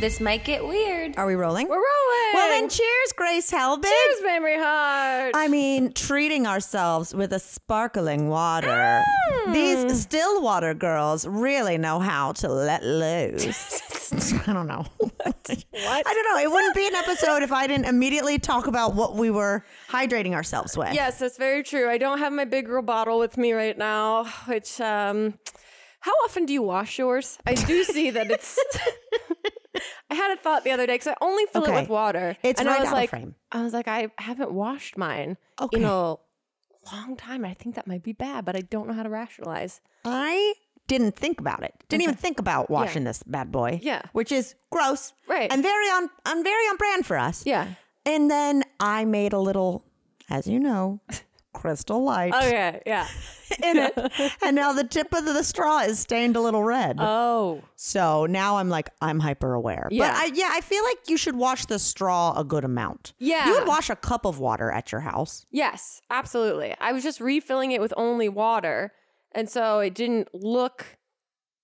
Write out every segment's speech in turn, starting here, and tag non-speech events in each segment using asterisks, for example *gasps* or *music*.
This might get weird. Are we rolling? We're rolling. Well, then cheers, Grace Helbig. Cheers, Mamrie Hart. I mean, treating ourselves with a sparkling water. Mm. These still water girls really know how to let loose. *laughs* I don't know. What? I don't know. It wouldn't be an episode if I didn't immediately talk about what we were hydrating ourselves with. yes, that's very true. I don't have my big girl bottle with me right now, which um how often do you wash yours? I do see that it's *laughs* I had a thought the other day because I only fill Okay. it with water. It's and right I was like, frame. I was like, I haven't washed mine Okay. in a long time. I think that might be bad, but I don't know how to rationalize. I didn't think about it. Didn't even think about washing this bad boy. Yeah. Which is gross. Right. And very on and very on brand for us. Yeah. And then I made a little, as you know, crystal light Okay. Yeah. *laughs* in it. *laughs* And now the tip of the straw is stained a little red. Oh. so now I'm like, I'm hyper aware. Yeah. But I, yeah, I feel like you should wash the straw a good amount. Yeah. You would wash a cup of water at your house. Yes, absolutely. I was just refilling it with only water. And so it didn't look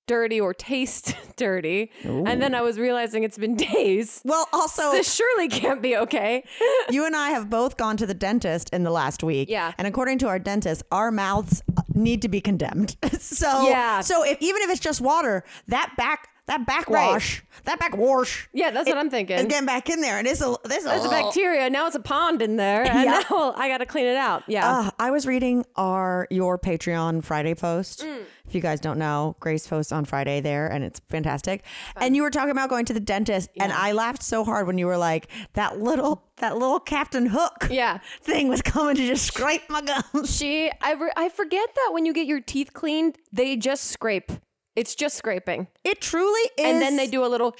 dirty or taste *laughs* dirty. And then I was realizing it's been days. Well, also, This surely can't be okay. *laughs* you and I have both gone to the dentist in the last week. Yeah. And according to our dentist, our mouths need to be condemned. *laughs* so Yeah. So if even if it's just water, that back that backwash, that backwash Yeah, that's what I'm thinking. is getting back in there, and it's a there's a, There's a bacteria. Now it's a pond in there. And Yeah. *laughs* now I got to clean it out. Yeah. Uh, I was reading our your Patreon Friday post. Mm. If you guys don't know, Grace posts on Friday there, and it's fantastic. And you were talking about going to the dentist, and I laughed so hard when you were like, "That little that little Captain Hook yeah. thing was coming to just scrape my gums." She, I, re- I forget that when you get your teeth cleaned, they just scrape. It's just scraping. It truly is. and then they do a little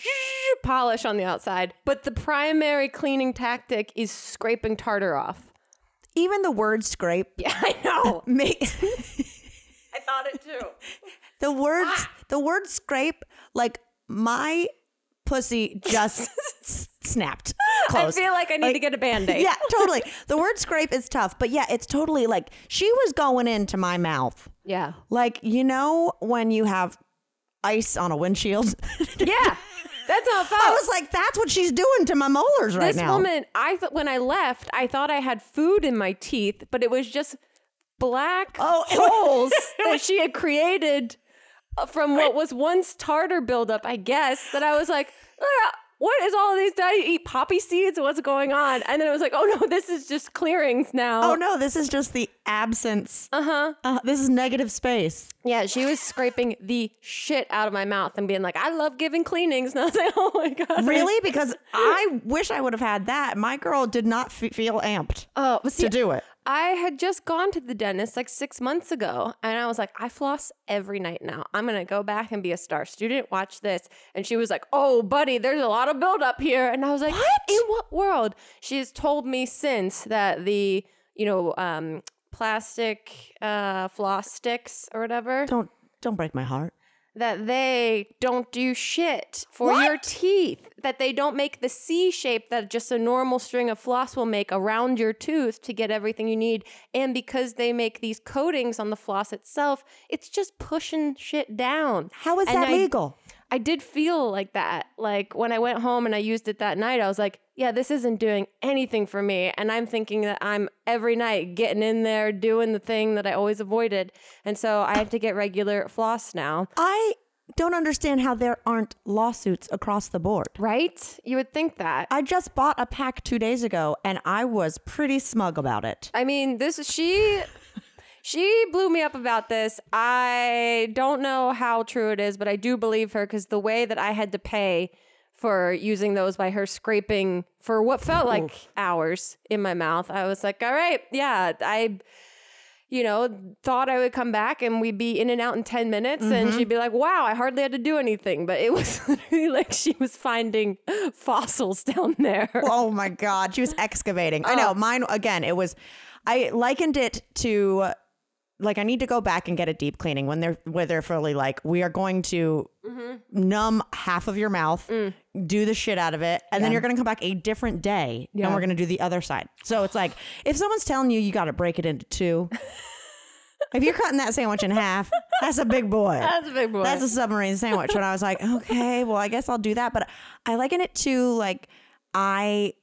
polish on the outside. But the primary cleaning tactic is scraping tartar off. even the word "scrape." *laughs* Yeah, I know. *laughs* Make *laughs* I thought it too. the words ah. the word "scrape" like my pussy just s- snapped. I feel like I need to get a band aid. yeah, totally. The word scrape is tough, but yeah, it's totally like she was going into my mouth. Yeah. Like, you know, when you have ice on a windshield? *laughs* Yeah. That's how it felt. I was like, that's what she's doing to my molars right this now. This woman, I th- when I left, I thought I had food in my teeth, but it was just black Oh, holes *laughs* that she had created uh, from what was once tartar buildup, I guess. That I was like, "Ah, what is all of these? Did I eat poppy seeds? What's going on? And then it was like, oh no, this is just clearings now. oh no, this is just the absence. Uh-huh. Uh, this is negative space. Yeah, she was scraping the shit out of my mouth and being like, I love giving cleanings. *laughs* And I was like, oh my God. Really? Because I wish I would have had that. My girl did not f- feel amped Oh, see, to do it. I had just gone to the dentist like six months ago, and I was like, I floss every night now. I'm gonna go back and be a star student. Watch this. And she was like, Oh, buddy, there's a lot of buildup here. And I was like, What? In what world? She has told me since that the, you know, um, plastic uh, floss sticks or whatever, Don't don't break my heart. That they don't do shit for What? your teeth. That they don't make the C shape that just a normal string of floss will make around your tooth to get everything you need. And because they make these coatings on the floss itself, it's just pushing shit down. How is And that I- legal? I did feel like that. Like when I went home and I used it that night, I was like, yeah, this isn't doing anything for me. And I'm thinking that I'm every night getting in there doing the thing that I always avoided. And so I have to get regular floss now. I don't understand how there aren't lawsuits across the board. Right? You would think that. I just bought a pack two days ago and I was pretty smug about it. I mean, this she she blew me up about this. I don't know how true it is, but I do believe her because the way that I had to pay for using those by her scraping for what felt like hours in my mouth, I was like, all right, yeah, I. You know, thought I would come back and we'd be in and out in 10 minutes. And mm-hmm. she'd be like, wow, I hardly had to do anything. But it *laughs* was literally like she was finding fossils down there. Oh my God. She was excavating. I know. Oh. Mine, again, it was, I likened it to like, I need to go back and get a deep cleaning when they're, where they're fully like, we are going to numb half of your mouth, mm. do the shit out of it, and then you're going to come back a different day Yeah. and we're going to do the other side. So it's like, if someone's telling you you got to break it into two, if you're cutting that sandwich in half, that's a big boy. That's a big boy. That's a submarine sandwich. And I was like, okay, well, I guess I'll do that. But I liken it to like I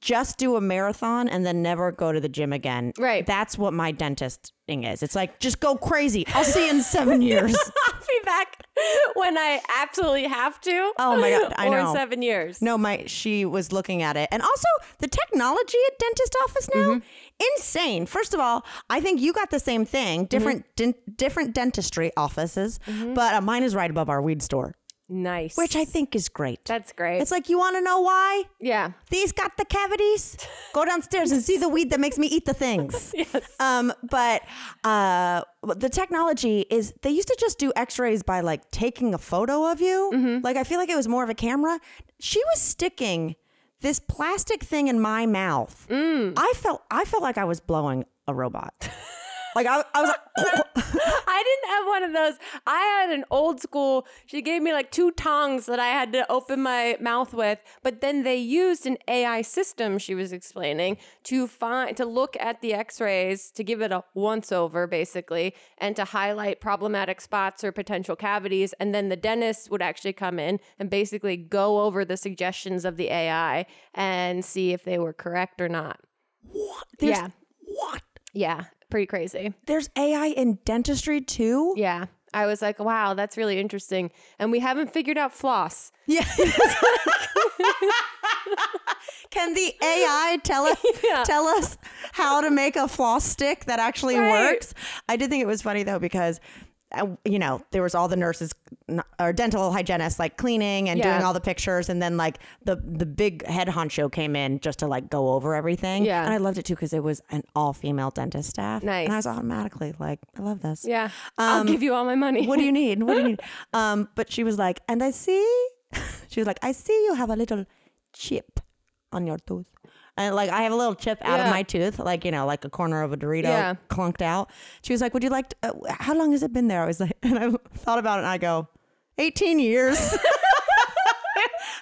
just do a marathon and then never go to the gym again. Right. That's what my dentist thing is. It's like just go crazy. I'll see you in seven years. *laughs* I'll be back when I absolutely have to. Oh my God, I *laughs* or know. seven years. No, my she was looking at it, and also the technology at dentist office now, Mm-hmm. insane. First of all, I think you got the same thing, different Mm-hmm. different dentistry offices, but uh, mine is right above our weed store, Nice. which I think is great. That's great. It's like you want to know why yeah. these got the cavities. Go downstairs and see the weed that makes me eat the things. *laughs* Yes. Um, but uh, the technology is they used to just do X-rays by like taking a photo of you. Mm-hmm. Like I feel like it was more of a camera. She was sticking this plastic thing in my mouth. Mm. I felt I felt like I was blowing a robot. *laughs* like I, I was like, *laughs* *laughs* I didn't have one of those. I had an old school. She gave me like two tongs that I had to open my mouth with, but then they used an AI system she was explaining to find to look at the x-rays to give it a once over basically and to highlight problematic spots or potential cavities and then the dentist would actually come in and basically go over the suggestions of the AI and see if they were correct or not. There's- yeah. what? Yeah, pretty crazy. There's AI in dentistry too. Yeah. I was like, wow, that's really interesting. And we haven't figured out floss. Yeah. *laughs* Can the AI tell us *laughs* Yeah. tell us how to make a floss stick that actually Right. works? I did think it was funny though because you know there was all the nurses or dental hygienists like cleaning and Yeah. doing all the pictures and then like the the big head honcho came in just to like go over everything Yeah. and i loved it too because it was an all female dentist staff Nice, and i was automatically like i love this Yeah. I'll give you all my money. what do you need? What do you need? *laughs* Um, but she was like, and I see, *laughs* she was like, I see you have a little chip on your tooth. And like, I have a little chip out Yeah. of my tooth, like, you know, like a corner of a Dorito Yeah. clunked out. She was like, would you like, to, uh, how long has it been there? I was like, *laughs* and I thought about it and I go, 18 years. *laughs*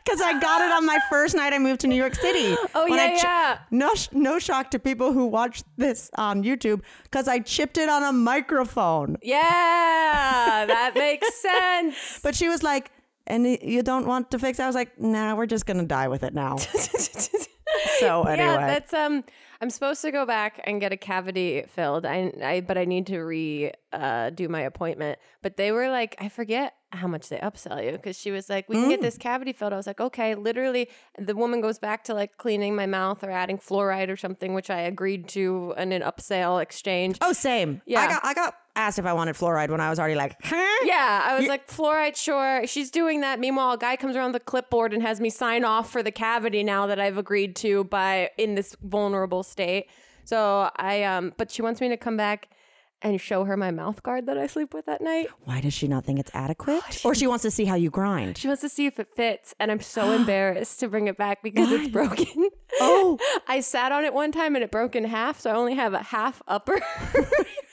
Because I got it on my first night I moved to New York City. Oh, When I yeah, yeah. No, sh- no shock to people who watch this on YouTube because I chipped it on a microphone. yeah, that makes *laughs* sense. But she was like, and you don't want to fix it? I was like, nah, we're just going to die with it now. *laughs* so anyway. Yeah, that's um. I'm supposed to go back and get a cavity filled. I, I but I need to re uh, do my appointment. But they were like, I forget how much they upsell you because she was like, we can get this cavity filled. I was like, okay. Literally, the woman goes back to like cleaning my mouth or adding fluoride or something, which I agreed to in an upsell exchange. oh, same. Yeah. I got, I got asked if I wanted fluoride when I was already like, huh? Yeah, I was like, fluoride, sure. She's doing that. Meanwhile, a guy comes around the clipboard and has me sign off for the cavity now that I've agreed to by in this vulnerable state. So I um but she wants me to come back and show her my mouth guard that I sleep with at night. Why does she not think it's adequate? or she wants to see how you grind. She wants to see if it fits, and I'm so *gasps* embarrassed to bring it back because it's broken. Oh. *laughs* I sat on it one time and it broke in half, so I only have a half upper. *laughs*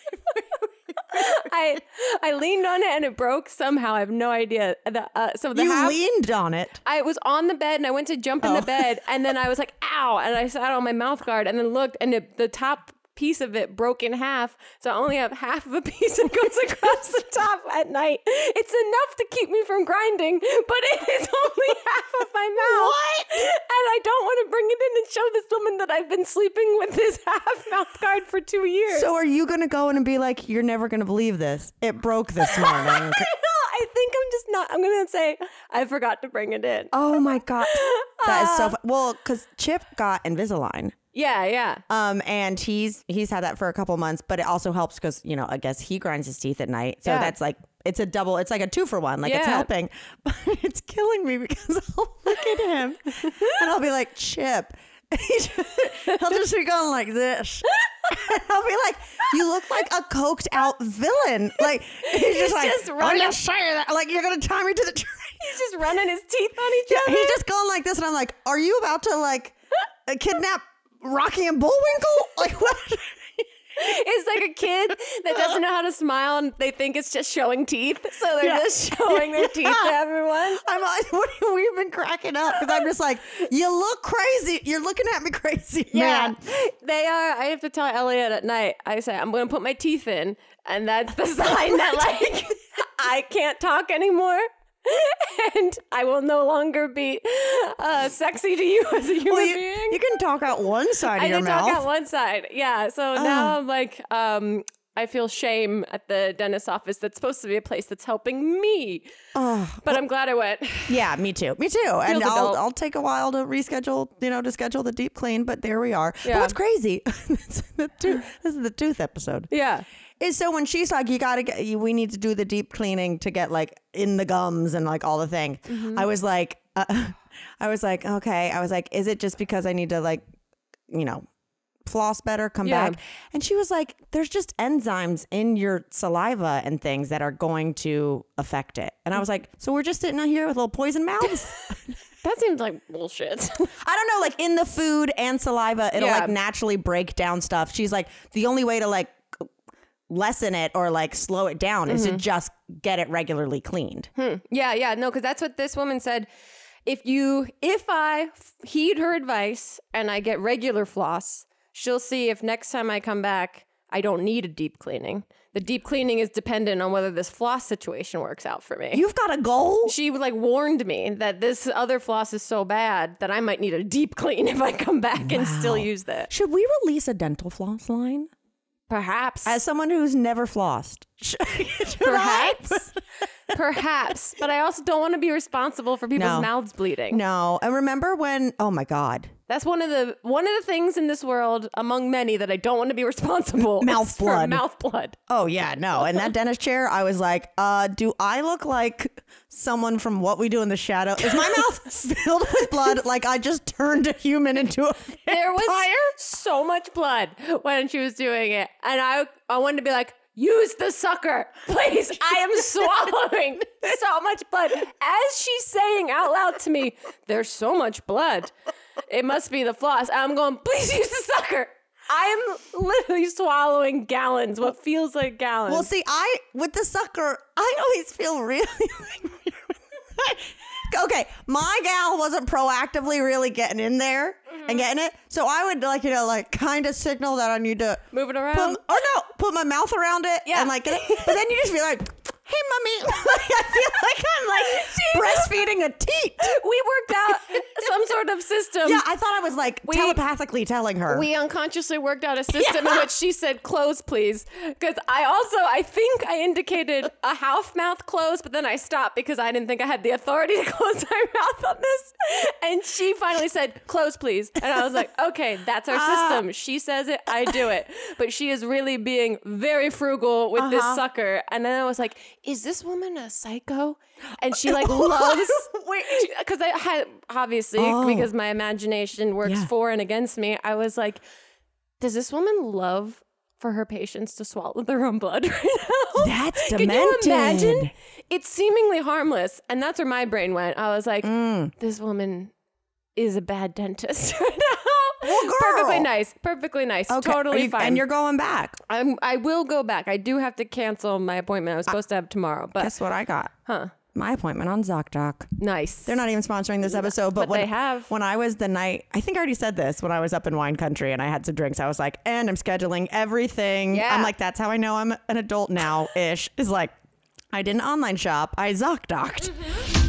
I I leaned on it and it broke somehow. I have no idea. The, uh, so the You half, leaned on it. I was on the bed and I went to jump in Oh. the bed and then I was like, ow. And I sat on my mouth guard and then looked and it, the top piece of it broke in half. So I only have half of a piece that goes across the top at night. It's enough to keep me from grinding, but it is only half of my mouth. What? And I don't want to bring it in and show this woman that I've been sleeping with this *laughs* half mouth guard for two years. So are you going to go in and be like, you're never going to believe this? It broke this *laughs* morning. I think I'm just not. I'm gonna say I forgot to bring it in. oh my God. That is so fun. *laughs* Uh, well, because Chip got Invisalign. Yeah, yeah. Um, and he's he's had that for a couple months, but it also helps because you know I guess he grinds his teeth at night, so Yeah. that's like it's a double. It's like a two for one. Like it's helping, *laughs* but it's killing me because *laughs* I'll look at him and I'll be like Chip. *laughs* Just- He'll just be going like this. And I'll be like, "You look like a coked out villain." Like he's just like, just "I'm running- gonna that." Like you're gonna tie me to the train. He's just running his teeth on each Yeah, other. he's just going like this, and I'm like, "Are you about to like kidnap Rocky and Bullwinkle? *laughs* Like what?" It's like a kid that doesn't know how to smile and they think it's just showing teeth. So they're Yeah. just showing their teeth to everyone. I'm like, *laughs* what, we've been cracking up because I'm just like, you look crazy. You're looking at me crazy, man. They are. I have to tell Elliot at night, I say, I'm going to put my teeth in. And that's the *laughs* sign that, like, I can't talk anymore. *laughs* And I will no longer be uh, sexy to you as a human Well, you, being. you can talk out one *laughs* side I of your can mouth. talk out one side. Yeah. So now I'm like, um, I feel shame at the dentist's office that's supposed to be a place that's helping me. but I'm glad I went. Yeah, me too. Me too. *laughs* and I'll adult. I'll take a while to reschedule, you know, to schedule the deep clean, but there we are. But Yeah. what's crazy? this, is the tooth, this is the tooth episode. Yeah. Is so when she's like, you gotta get, you, we need to do the deep cleaning to get like in the gums and like all the thing. Mm-hmm. I was like, uh, *laughs* I was like, okay. I was like, is it just because I need to like, you know, floss better, come Yeah. back? And she was like, there's just enzymes in your saliva and things that are going to affect it. And I was like, so we're just sitting out here with little poison mouths. *laughs* *laughs* That seems like bullshit. I don't know, like in the food and saliva, it'll Yeah. like naturally break down stuff. She's like, the only way to like lessen it or like slow it down is Mm-hmm. to just get it regularly cleaned. Yeah, yeah, no, because that's what this woman said. If you, if I f- heed her advice and I get regular floss, she'll see if next time I come back, I don't need a deep cleaning. The deep cleaning is dependent on whether this floss situation works out for me. You've got a goal? she like warned me that this other floss is so bad that I might need a deep clean *laughs* if I come back and still use that. Should we release a dental floss line? Perhaps. As someone who's never flossed. *laughs* Perhaps. Perhaps. But I also don't want to be responsible for people's No. mouths bleeding. No. And remember when, oh my God, That's one of the one of the things in this world, among many, that I don't want to be *laughs* responsible. Mouth blood. Mouth blood. Oh yeah, no. In that dentist chair, I was like, uh, do I look like someone from what we do in the shadow? Is my mouth *laughs* filled with blood like I just turned a human into a There was vampire? so much blood when she was doing it, and I I wanted to be like. Use the sucker, please. I am *laughs* swallowing so much blood. As she's saying out loud to me, there's so much blood. *laughs* It must be the floss. I'm going, please use the sucker. I am literally swallowing gallons, what feels like gallons. Well, see, I with the sucker, I always feel really. *laughs* okay, my gal wasn't proactively really getting in there and mm-hmm. getting it, so I would like you know like kind of signal that I need to Move it put, around. or no, put my mouth around it Yeah. and like get it. *laughs* But then you just be like, "Hey, mommy," *laughs* I feel like I'm like *laughs* breastfeeding a teat. *laughs* we worked out some sort of system. Yeah, I thought I was like We- telepathically telling her. we unconsciously worked out a system in which she said close please. Because i also i think i indicated a half mouth close but then i stopped because i didn't think i had the authority to close my mouth on this. And she finally said close please. And i was like okay that's our ah. system. She says it i do it. But she is really being very frugal with this uh-huh. sucker. And then i was like is this woman a psycho and she like *laughs* loves *laughs* Wait. because I had obviously Oh. because my imagination works Yeah. for and against me. I was like, does this woman love for her patients to swallow their own blood *laughs* right now? That's Can you imagine? It's seemingly harmless, and that's where my brain went. I was like, Mm. this woman is a bad dentist right now. Well, girl. Perfectly nice. Perfectly nice. Okay, Totally you- fine. and you're going back. I'm, I will go back. I do have to cancel my appointment I was supposed to have tomorrow, but Guess what I got? huh. My appointment on ZocDoc. Nice. They're not even sponsoring this episode, but, but when, they have. When I was the night, I think I already said this when I was up in wine country and I had some drinks. I was like, and I'm scheduling everything. Yeah. I'm like, that's how I know I'm an adult now ish. Is like, I didn't online shop. I ZocDocked. Mm-hmm.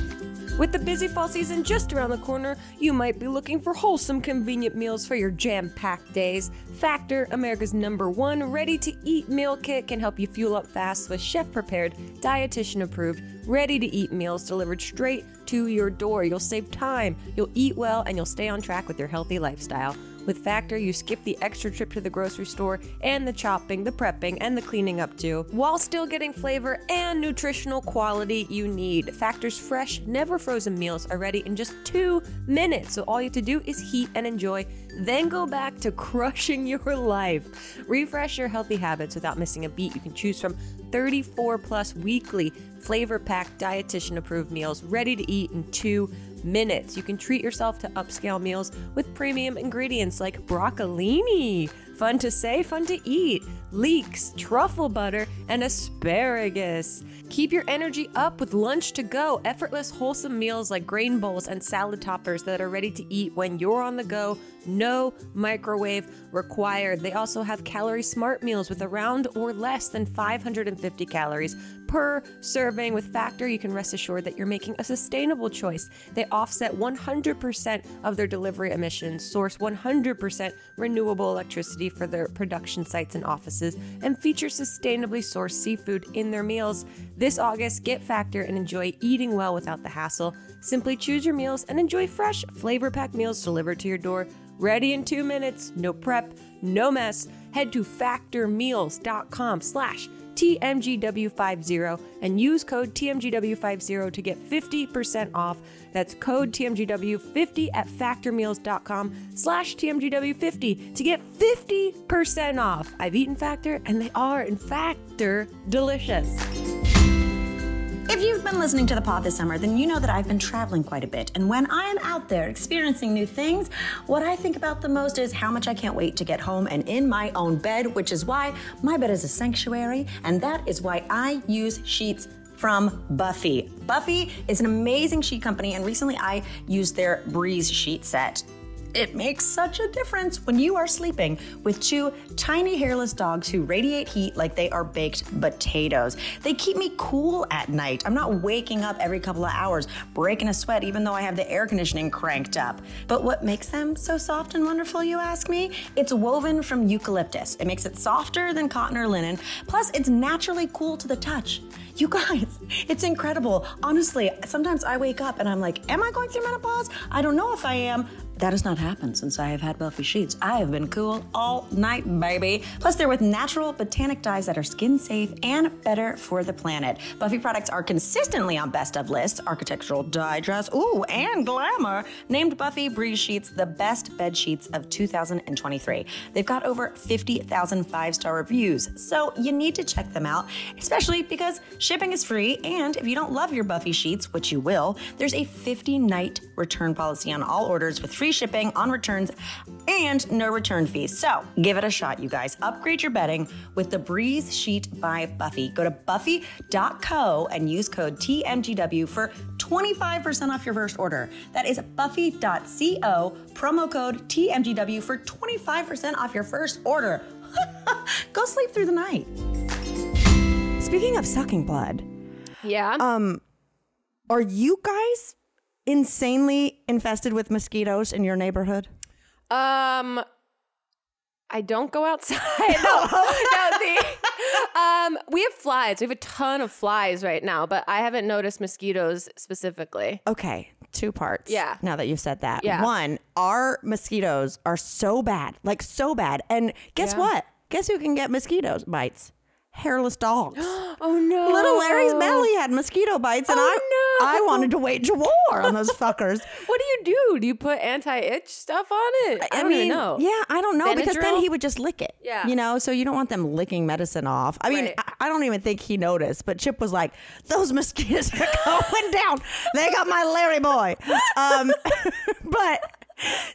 With the busy fall season just around the corner, you might be looking for wholesome, convenient meals for your jam packed days. Factor, America's number one ready to eat meal kit, can help you fuel up fast with chef prepared, dietitian approved, ready to eat meals delivered straight to your door. You'll save time, you'll eat well, and you'll stay on track with your healthy lifestyle. With Factor, you skip the extra trip to the grocery store and the chopping, the prepping, and the cleaning up too, while still getting flavor and nutritional quality you need. Factor's fresh, never frozen meals are ready in just two minutes, so all you have to do is heat and enjoy, then go back to crushing *laughs* your life. Refresh your healthy habits without missing a beat. You can choose from 34 plus weekly flavor packed, dietitian approved meals ready to eat in two minutes. You can treat yourself to upscale meals with premium ingredients like broccolini. Fun to say, fun to eat. leeks, truffle butter, and asparagus. Keep your energy up with lunch to go, effortless, wholesome meals like grain bowls and salad toppers that are ready to eat when you're on the go. No microwave required. They also have calorie smart meals with around or less than 550 calories per serving. With Factor, you can rest assured that you're making a sustainable choice. They offset 100% of their delivery emissions, source 100% renewable electricity for their production sites and offices, and feature sustainably sourced seafood in their meals. This August, get Factor and enjoy eating well without the hassle. Simply choose your meals and enjoy fresh, flavor packed meals delivered to your door. Ready in two minutes, no prep, no mess. Head to factormeals.com slash TMGW50 and use code TMGW50 to get 50% off. That's code TMGW50 at factormeals.com slash TMGW50 to get 50% off. I've eaten Factor and they are, in fact, delicious. If you've been listening to the pod this summer, then you know that I've been traveling quite a bit. And when I am out there experiencing new things, what I think about the most is how much I can't wait to get home and in my own bed, which is why my bed is a sanctuary. And that is why I use sheets from Buffy. Buffy is an amazing sheet company, and recently I used their Breeze sheet set. It makes such a difference when you are sleeping with two tiny hairless dogs who radiate heat like they are baked potatoes. They keep me cool at night. I'm not waking up every couple of hours breaking a sweat even though I have the air conditioning cranked up. But what makes them so soft and wonderful, you ask me? It's woven from eucalyptus. It makes it softer than cotton or linen. Plus, it's naturally cool to the touch. You guys, *laughs* it's incredible. Honestly, sometimes I wake up and I'm like, Am I going through menopause? I don't know if I am. That has not happened since I have had Buffy sheets. I have been cool all night, baby. Plus, they're with natural botanic dyes that are skin safe and better for the planet. Buffy products are consistently on best of lists, Architectural Digest, ooh, and Glamour named Buffy Breeze Sheets the best bed sheets of 2023. They've got over 50,000 five star reviews, so you need to check them out, especially because shipping is free. And if you don't love your Buffy sheets, which you will, there's a 50 night return policy on all orders with free shipping on returns and no return fees. So give it a shot, you guys. Upgrade your bedding with the Breeze Sheet by Buffy. Go to buffy.co and use code TMGW for 25% off your first order. That is buffy.co, promo code TMGW for 25% off your first order. *laughs* Go sleep through the night. Speaking of sucking blood, Yeah. um, are you guys insanely infested with mosquitoes in your neighborhood? Um, I don't go outside. *laughs* *laughs* no, no. The, um, we have flies. We have a ton of flies right now, but I haven't noticed mosquitoes specifically. Okay, two parts. Yeah. Now that you've said that. Yeah. One, our mosquitoes are so bad, like so bad. And guess Yeah. what? Guess who can get mosquitoes bites? Hairless dogs. *gasps* Oh no, Little Larry's belly had mosquito bites, and Oh, I no. I wanted to wage war on those fuckers. *laughs* What do you do? Do you put anti-itch stuff on it? I, don't even know. Yeah, I don't know because then he would just lick it. Yeah. You know, so you don't want them licking medicine off. I mean, Right. I, I don't even think he noticed, but Chip was like, those mosquitoes are *laughs* going down. They got my Larry boy. Um, *laughs* but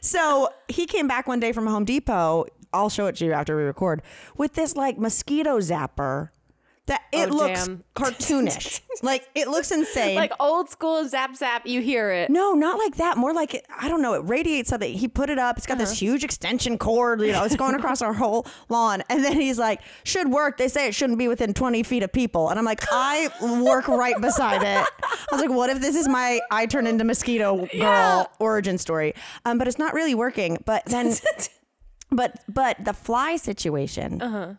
so he came back one day from Home Depot. I'll show it to you after we record with this like mosquito zapper that it Oh, looks damn. *laughs* cartoonish. like it looks insane. Like old school zap zap, you hear it. No, not like that. More like it, I don't know. It radiates something. He put it up. It's got Uh-huh. this huge extension cord. You know, it's going across our whole lawn. And then he's like, "Should work." They say it shouldn't be within twenty feet of people. And I'm like, I work right beside it. I was like, what if this is my I turn into mosquito girl Yeah. origin story? Um, but it's not really working. But then, *laughs* but but the fly situation, Uh-huh.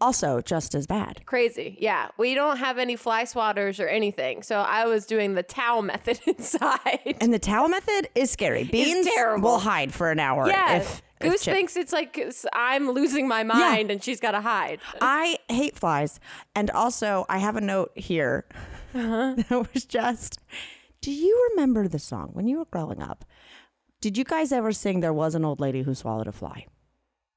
also just as bad. Crazy. Yeah. We don't have any fly swatters or anything. So I was doing the towel *laughs* method inside. And the towel method is scary. Beans terrible. will hide for an hour. yeah. if, if Goose Chip- thinks it's like I'm losing my mind and she's got to hide. I hate flies. And also, I have a note here *laughs* that was just Do you remember the song when you were growing up? Did you guys ever sing There Was an Old Lady Who Swallowed a Fly?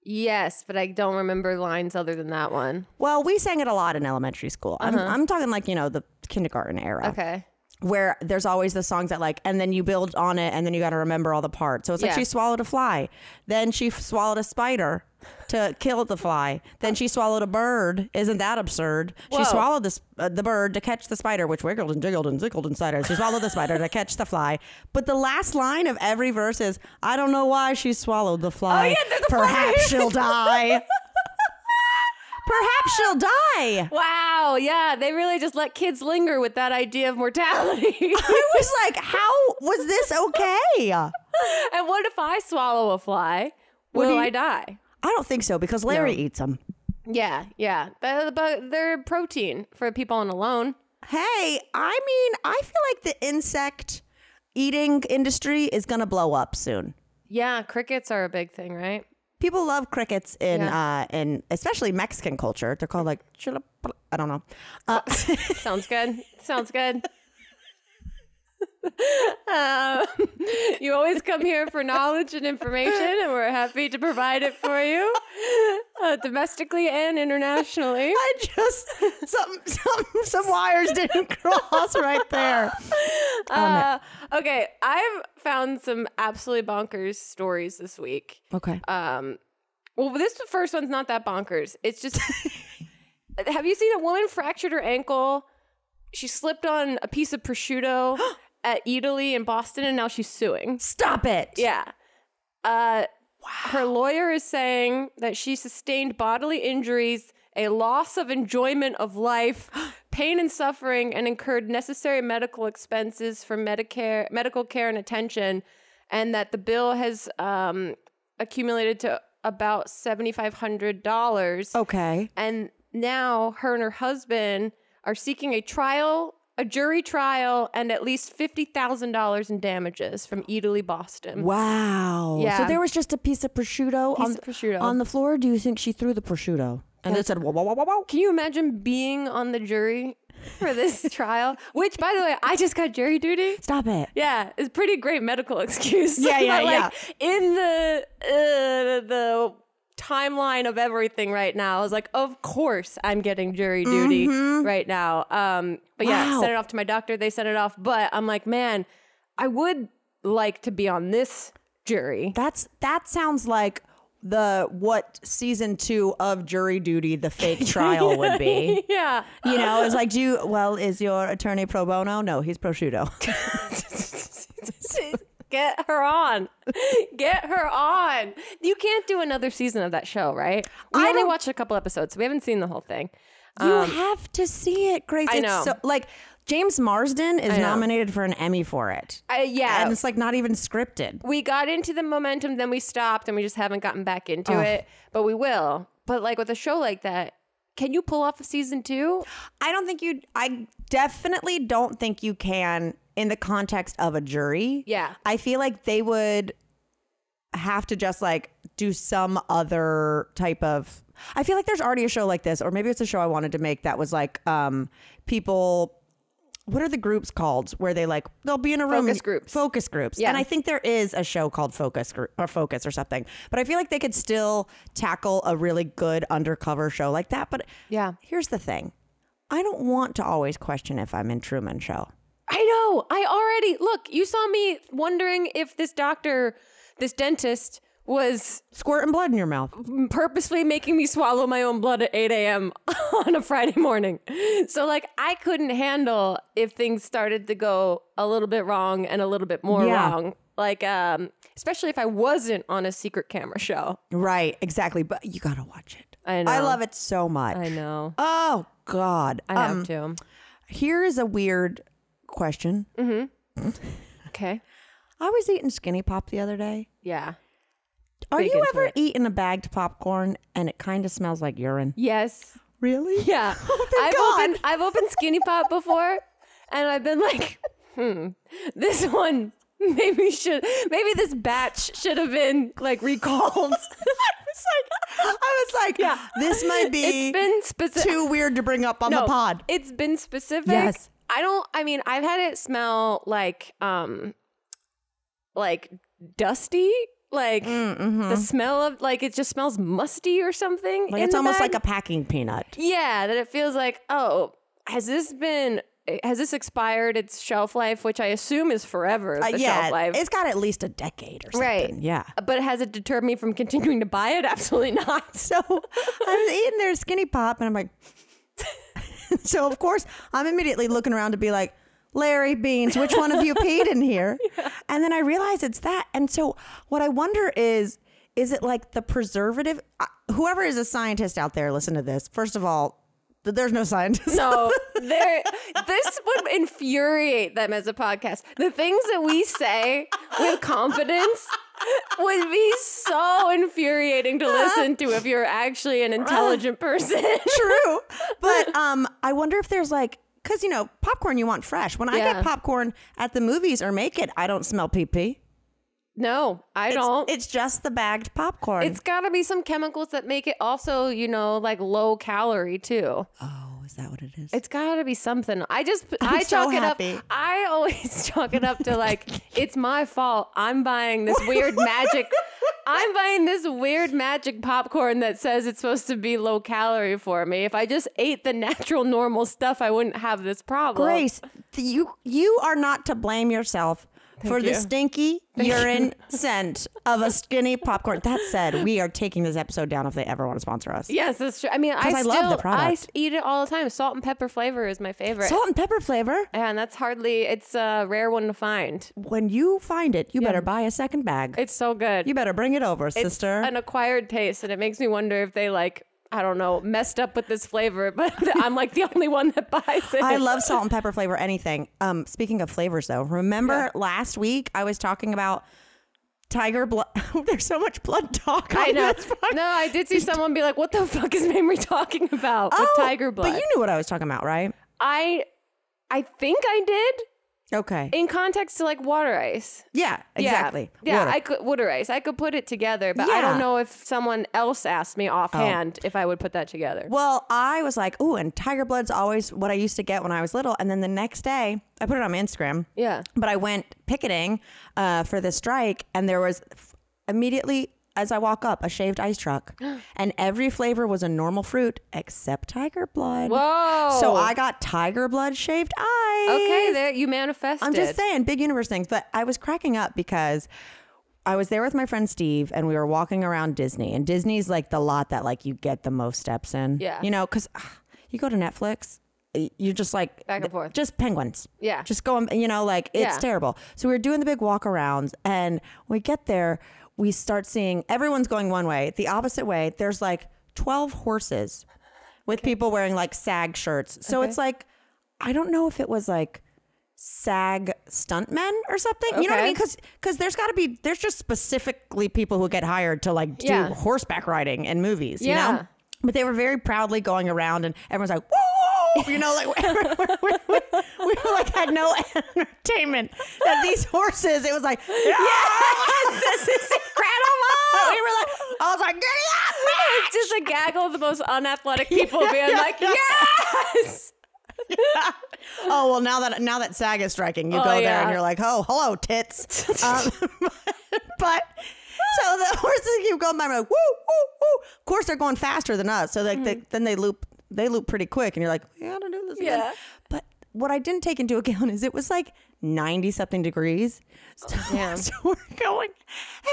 Yes, but I don't remember lines other than that one. Well, we sang it a lot in elementary school. I'm, uh-huh. I'm talking like, you know, the kindergarten era. Okay. where there's always the songs that like, and then you build on it, and then you got to remember all the parts. So it's like Yeah. she swallowed a fly, then she f- swallowed a spider to kill the fly, then she swallowed a bird. Isn't that absurd? She swallowed this uh, the bird to catch the spider, which wiggled and jiggled and zickled inside her. She swallowed the spider to catch the fly. But the last line of every verse is, "I don't know why she swallowed the fly. Oh, yeah, there's a fly. Perhaps she'll die." *laughs* Perhaps she'll die. Wow, yeah, they really just let kids linger with that idea of mortality. I was like, how was this okay? *laughs* and what if I swallow a fly? Will you- I die? I don't think so because Larry No. eats them. Yeah, yeah. But they're protein for people on a loan. Hey, I mean, I feel like the insect eating industry is going to blow up soon. Yeah, crickets are a big thing, right? People love crickets in Yeah. uh in especially Mexican culture. They're called like I don't know. Uh, *laughs* Sounds good. Sounds good. *laughs* um, *laughs* you always come here for knowledge and information, and we're happy to provide it for you, uh, domestically and internationally. I just some some some wires didn't cross right there. *laughs* Uh, okay, I've found some absolutely bonkers stories this week. Okay. Um, well, this first one's not that bonkers. It's just, *laughs* have you seen a woman fractured her ankle? She slipped on a piece of prosciutto *gasps* *gasps* *gasps* at Eataly in Boston, and now she's suing. Stop it. Yeah. Uh, Her lawyer is saying that she sustained bodily injuries, a loss of enjoyment of life, *gasps* pain and suffering, and incurred necessary medical expenses for Medicare, medical care and attention, and that the bill has um, accumulated to about seventy five hundred dollars. Okay. And now her and her husband are seeking a trial, a jury trial, and at least $50,000 in damages from Eataly, Boston. Wow. Yeah. So there was just a piece of prosciutto Piece on of prosciutto. on the floor. Do you think she threw the prosciutto? And it said, whoa, whoa, whoa, whoa, whoa. Can you imagine being on the jury for this *laughs* trial? Which, by the way, I just got jury duty. Stop it. Yeah, it's a pretty great medical *laughs* excuse. Yeah, *laughs* yeah, But, like, yeah. In the uh, the timeline of everything right now, I was like, of course I'm getting jury duty right now. Um, but yeah, Mm-hmm. Wow. sent it off to my doctor. They sent it off. But I'm like, man, I would like to be on this jury. That's that sounds like the what season two of Jury Duty, the fake *laughs* trial would be. yeah. You know, it's like, do you, well, is your attorney pro bono? No, he's prosciutto. *laughs* *laughs* Get her on. *laughs* Get her on. You can't do another season of that show, right? We I only watched a couple episodes. So we haven't seen the whole thing. you have to see it, Grace. Um, I It's know. so, like James Marsden is nominated for an Emmy for it. Uh, yeah. And it's like not even scripted. we got into the momentum, then we stopped, and we just haven't gotten back into it. But we will. But like with a show like that, can you pull off a season two? I don't think you. I definitely don't think you can in the context of a jury. Yeah. I feel like they would have to just like do some other type of. I feel like there's already a show like this, or maybe it's a show I wanted to make that was like um people. What are the groups called? Where they like they'll be in a room. Focus and- groups. Focus groups. Yeah. And I think there is a show called Focus Group or Focus or something. But I feel like they could still tackle a really good undercover show like that. But Yeah. Here's the thing. I don't want to always question if I'm in Truman Show. I know. I already look. You saw me wondering if this doctor, this dentist, was Squirting blood in your mouth. purposely making me swallow my own blood at 8 a.m. *laughs* on a Friday morning. So, like, I couldn't handle if things started to go a little bit wrong and a little bit more Yeah. wrong. Like, um, especially if I wasn't on a secret camera show. Right, exactly. But you gotta watch it. I know. I love it so much. I know. Oh God. I have Um, to. Here is a weird question. Mm-hmm. *laughs* Okay. I was eating Skinny Pop the other day. Yeah. Are Big you ever it. eating a bagged popcorn and it kind of smells like urine? Yes. Really? Yeah. *laughs* Oh, I've God. opened I've opened Skinny Pop before and I've been like, *laughs* hmm, this one maybe should maybe this batch should have been like recalled. I was like, I was like, Yeah. this might be it's been specific. too weird to bring up on the pod. It's been specific. Yes. I don't I mean, I've had it smell like um like dusty. Like the smell of like it just smells musty or something. Like it's almost bag. like a packing peanut. Yeah, that it feels like, oh, has this been has this expired its shelf life, which I assume is forever? The Uh, yeah, shelf life. it's got at least a decade or something. right. Yeah. But has it deterred me from continuing to buy it? *laughs* Absolutely not. So I'm eating their skinny pop and I'm like, *laughs* so of course I'm immediately looking around to be like, Larry Beans, which one of you peed in here? *laughs* And then I realize it's that. And so what I wonder is, is it like the preservative? uh, Whoever is a scientist out there, listen to this. First of all, there's no scientist. No, *laughs* there. This would infuriate them as a podcast. The things that we say with confidence would be so infuriating to listen to if you're actually an intelligent person. *laughs* True. But *laughs* um, I wonder if there's like, because you know, popcorn you want fresh. When I Yeah. get popcorn at the movies or make it, I don't smell pee pee. No, I It's, don't. it's just the bagged popcorn. it's got to be some chemicals that make it also, you know, like low calorie too. oh, is that what it is? It's got to be something. I just *laughs* I'm I so chalk it happy. up. I always *laughs* chalk it up to like *laughs* it's my fault. I'm buying this weird magic. I'm buying this weird magic popcorn that says it's supposed to be low calorie for me. If I just ate the natural normal stuff, I wouldn't have this problem. Grace, you you are not to blame yourself for the you. stinky *laughs* urine scent of a skinny popcorn. That said, we are taking this episode down if they ever want to sponsor us. Yes, that's true. I mean, I, I still love the I product. s- eat it all the time. Salt and pepper flavor is my favorite. Salt and pepper flavor. and that's hardly it's a rare one to find. When you find it, you better buy a second bag. It's so good. you better bring it over, it's sister. an acquired taste, and it makes me wonder if they like I don't know messed up with this flavor, *laughs* but I'm like the only one that buys it. I love salt and pepper flavor anything. Um, speaking of flavors, though, remember last week I was talking about tiger blood. *laughs* There's so much blood talk. I know. *laughs* No, I did see someone be like, "What the fuck is Mamrie talking about with Oh, tiger blood?" But you knew what I was talking about, right? I, I think I did Okay. in context to like water ice. yeah, Yeah. exactly. Yeah, Water. I could water ice. I could put it together, but I don't know if someone else asked me offhand if I would put that together. Well, I was like, ooh, and tiger blood's always what I used to get when I was little. And then the next day, I put it on my Instagram. Yeah. But I went picketing uh, for the strike, and there was f- immediately as I walk up a shaved ice truck, *gasps* and every flavor was a normal fruit except tiger blood. Whoa. So I got tiger blood shaved ice. Okay, there you manifested. I'm just saying, big universe things. But I was cracking up because I was there with my friend Steve, and we were walking around Disney. And Disney's like the lot that like you get the most steps in. Yeah. you know, because ah, you go to Netflix, you're just like Back and forth. just penguins. Yeah. just going. You know, like it's Yeah. terrible. So we were doing the big walk arounds, and we get there, we start seeing everyone's going one way, the opposite way. There's like twelve horses with people wearing like SAG shirts. So Okay. it's like I don't know if it was like SAG stuntmen or something. You know what I mean? Because because there's got to be there's just specifically people who get hired to like do Yeah. horseback riding in movies. You Yeah. know. But they were very proudly going around, and everyone's like, "Whoa!" You know, like *laughs* we, we, we like had no *laughs* entertainment. That these horses, it was like, yes, this is incredible. we were like, I was like, giddy up, man!" It's just a gaggle of the most unathletic people being yeah, like, yeah. yes. *laughs* Oh well, now that now that SAG is striking, you Oh, go there yeah. and you're like, oh, hello, tits. um, but so the *laughs* horses keep going by, I'm like, woo, woo, woo. Of course, they're going faster than us, so like they, mm-hmm. then they loop, they loop pretty quick, and you're like, yeah, I gotta do this again. But what I didn't take into account is it was like 90 something degrees. Oh, so, *laughs* damn. so we're going,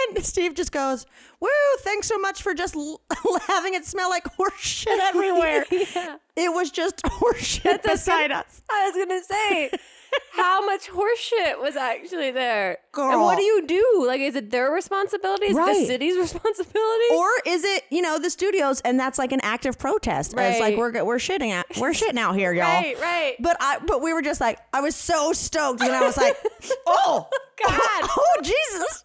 and Steve just goes, "Woo! Thanks so much for just l- *laughs* having it smell like horse shit everywhere." Yeah. It was just horse shit beside us. I was gonna say, how much horseshit was actually there? And what do you do? Like, is it their responsibility? Is it the city's *laughs* responsibility? Or is it, you know, the studios and that's like an active protest? And It's like we're we're shitting at we're *laughs* shitting out here, y'all. Right, right. But I but we were just like I was so stoked and I was like, *laughs* oh God. oh, Jesus.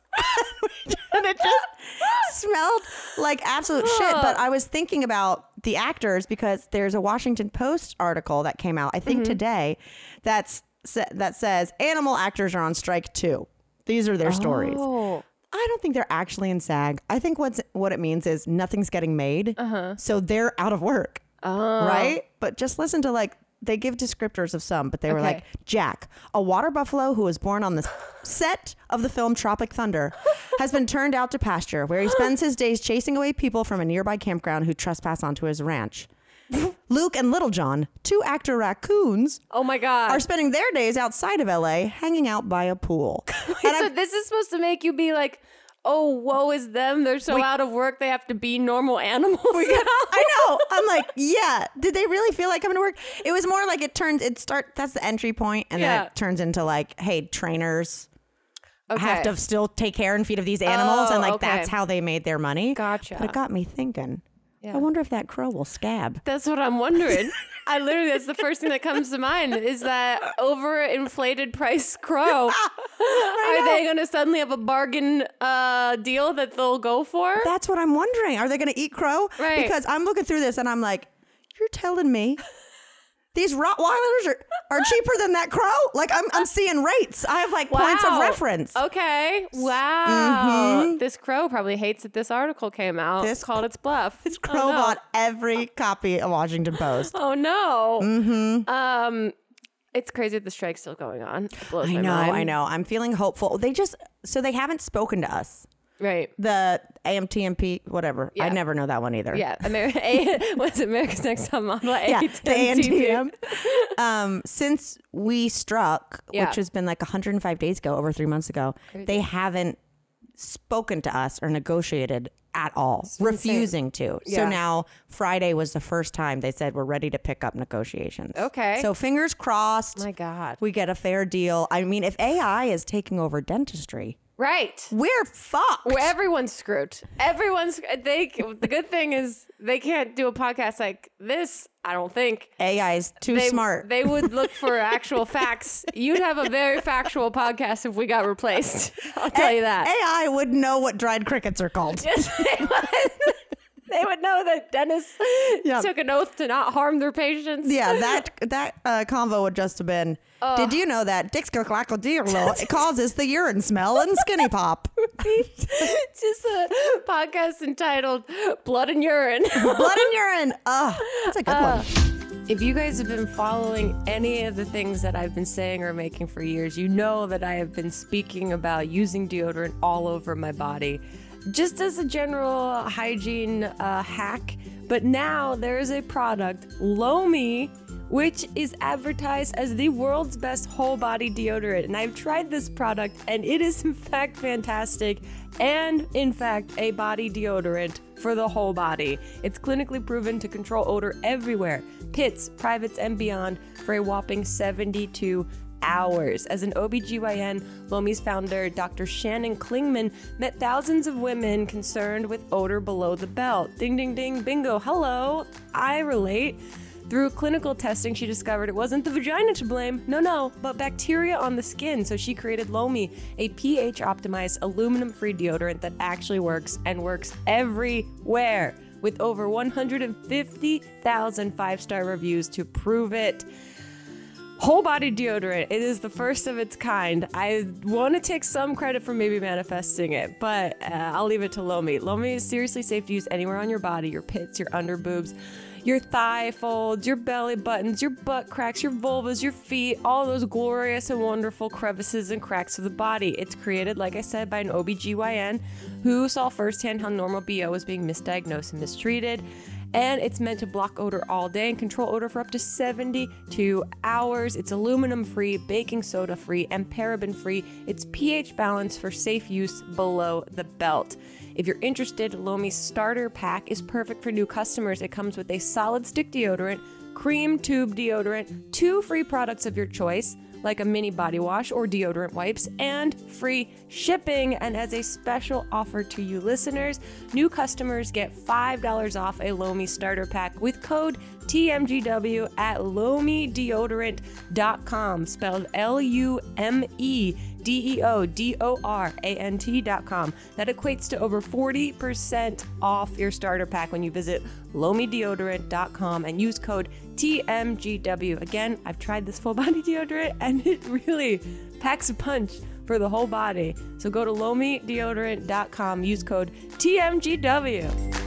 and it just smelled like absolute shit. But I was thinking about the actors because there's a Washington Post article that came out, I think Mm-hmm. today, that's sa- that says animal actors are on strike too. These are their stories. Oh. I don't think they're actually in SAG. I think what's what it means is nothing's getting made, Uh-huh. so they're out of work, Oh. right? But just listen to like they give descriptors of some, but they were Okay. like Jack, a water buffalo who was born on the set of the film Tropic Thunder, has been turned out to pasture where he spends his days chasing away people from a nearby campground who trespass onto his ranch. Luke and Little John, two actor raccoons, Oh my god. are spending their days outside of LA hanging out by a pool. *laughs* And so I'm- this is supposed to make you be like, oh, woe is them. They're so out of work. They have to be normal animals. *laughs* I know. I'm like, yeah. Did they really feel like coming to work? It was more like it turns. It start. That's the entry point, and then Yeah. it turns into like, hey, trainers have Okay. to still take care and feed of these animals, Oh, and like oh, okay. that's how they made their money. Gotcha. But it got me thinking. I wonder if that crow will scab. That's what I'm wondering. I literally, that's the first thing that comes to mind is that overinflated price crow. *laughs* Are they going to suddenly have a bargain uh, deal that they'll go for? That's what I'm wondering. Are they going to eat crow? Right. Because I'm looking through this and I'm like, you're telling me these Rottweilers are, are cheaper than that crow? Like I'm, I'm seeing rates. I have like points of reference. Okay. Wow. This crow probably hates that this article came out. Mm-hmm. This called its bluff. This Oh, crow no. bought every copy of Washington Post. Oh no. Mm-hmm. Um, it's crazy that the strike's still going on. I know, mind. I know. I'm feeling hopeful. They just so they haven't spoken to us. Right. The AMTMP, whatever. I never know that one either. Yeah. America. *laughs* A- what's America's Next Top Model? *laughs* Yeah, the. AMTM. um, since we struck, Yeah. which has been like 105 days ago, over three months ago, they haven't spoken to us or negotiated at all, refusing to. So now Friday was the first time they said we're ready to pick up negotiations. Okay. So fingers crossed. My God. we get a fair deal. I mean, if AI is taking over dentistry, Right. we're fucked. Well, everyone's screwed. Everyone's they. The good thing is they can't do a podcast like this. I don't think AI is too they, smart. They would look for actual facts. You'd have a very factual podcast if we got replaced. *laughs* I'll tell you that. AI would know what dried crickets are called. *laughs* Yes, they would. Know that dentists *laughs* Yeah. took an oath to not harm their patients. yeah, *laughs* that that uh, convo would just have been. Did you know that Dixcoclacodilo it causes the urine smell and skinny pop? *laughs* It's just a podcast entitled "Blood and Urine." Blood and urine. Oh, that's a good one. If you guys have been following any of the things that I've been saying or making for years, you know that I have been speaking about using deodorant all over my body, just as a general hygiene uh, hack. But now there is a product, Lume, which is advertised as the world's best whole body deodorant. And I've tried this product, and it is in fact fantastic, and in fact, a body deodorant for the whole body. It's clinically proven to control odor everywhere pits, privates, and beyond for a whopping 72 hours. As an OBGYN, Lume's founder, Dr. Shannon Klingman, met thousands of women concerned with odor below the belt. Ding, ding, ding, bingo, hello, I relate. Through clinical testing, she discovered it wasn't the vagina to blame, no, no, but bacteria on the skin. So she created Lume, a pH optimized aluminum free deodorant that actually works and works everywhere with over 150,000 five star reviews to prove it. Whole body deodorant. It is the first of its kind. I want to take some credit for maybe manifesting it, but uh, I'll leave it to Lume. Lume is seriously safe to use anywhere on your body your pits, your under boobs, your thigh folds, your belly buttons, your butt cracks, your vulvas, your feet, all those glorious and wonderful crevices and cracks of the body. It's created, like I said, by an OBGYN who saw firsthand how normal BO was being misdiagnosed and mistreated and it's meant to block odor all day and control odor for up to 72 hours. It's aluminum free, baking soda free, and paraben free. It's pH balanced for safe use below the belt. If you're interested, Lume's starter pack is perfect for new customers. It comes with a solid stick deodorant, cream tube deodorant, two free products of your choice like a mini body wash or deodorant wipes, and free shipping. And as a special offer to you listeners, new customers get $5 off a Lume starter pack with code TMGW at lumedeodorant.com, spelled L U M E D E O D O R A N T.com. That equates to over 40% off your starter pack when you visit lumedeodorant.com and use code TMGW. Again, I've tried this full *laughs* body deodorant and it really packs a punch for the whole body. So go to lumedeodorant.com, use code TMGW.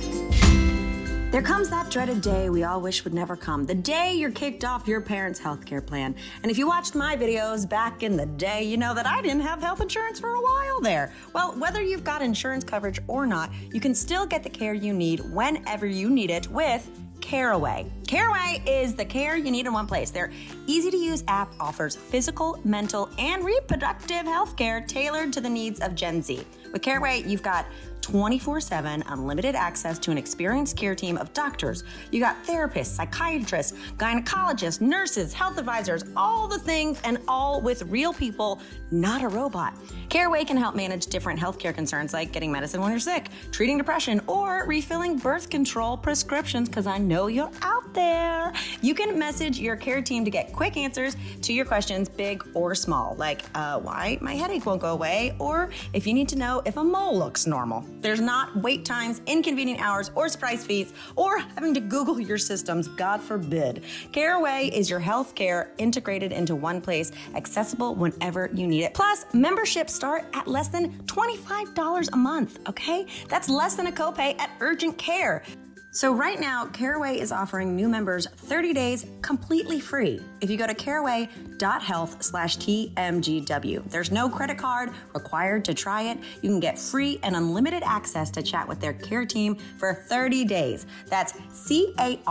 There comes that dreaded day we all wish would never come. The day you're kicked off your parents' health care plan. And if you watched my videos back in the day, you know that I didn't have health insurance for a while there. Well, whether you've got insurance coverage or not, you can still get the care you need whenever you need it with Careaway. Caraway is the care you need in one place. Their easy to use app offers physical, mental, and reproductive health care tailored to the needs of Gen Z. With Caraway, you've got 24 7 unlimited access to an experienced care team of doctors. You got therapists, psychiatrists, gynecologists, nurses, health advisors, all the things, and all with real people, not a robot. Caraway can help manage different healthcare concerns like getting medicine when you're sick, treating depression, or refilling birth control prescriptions, because I know you're out there. You can message your care team to get quick answers to your questions, big or small, like uh, why my headache won't go away, or if you need to know if a mole looks normal. There's not wait times, inconvenient hours, or surprise fees, or having to Google your systems, God forbid. Caraway is your health care integrated into one place, accessible whenever you need it. Plus, memberships start at less than $25 a month, okay? That's less than a copay at urgent care. So right now, Caraway is offering new members 30 days completely free if you go to caraway.health slash TMGW. There's no credit card required to try it. You can get free and unlimited access to chat with their care team for 30 days. That's C-A-R-A-W-A-Y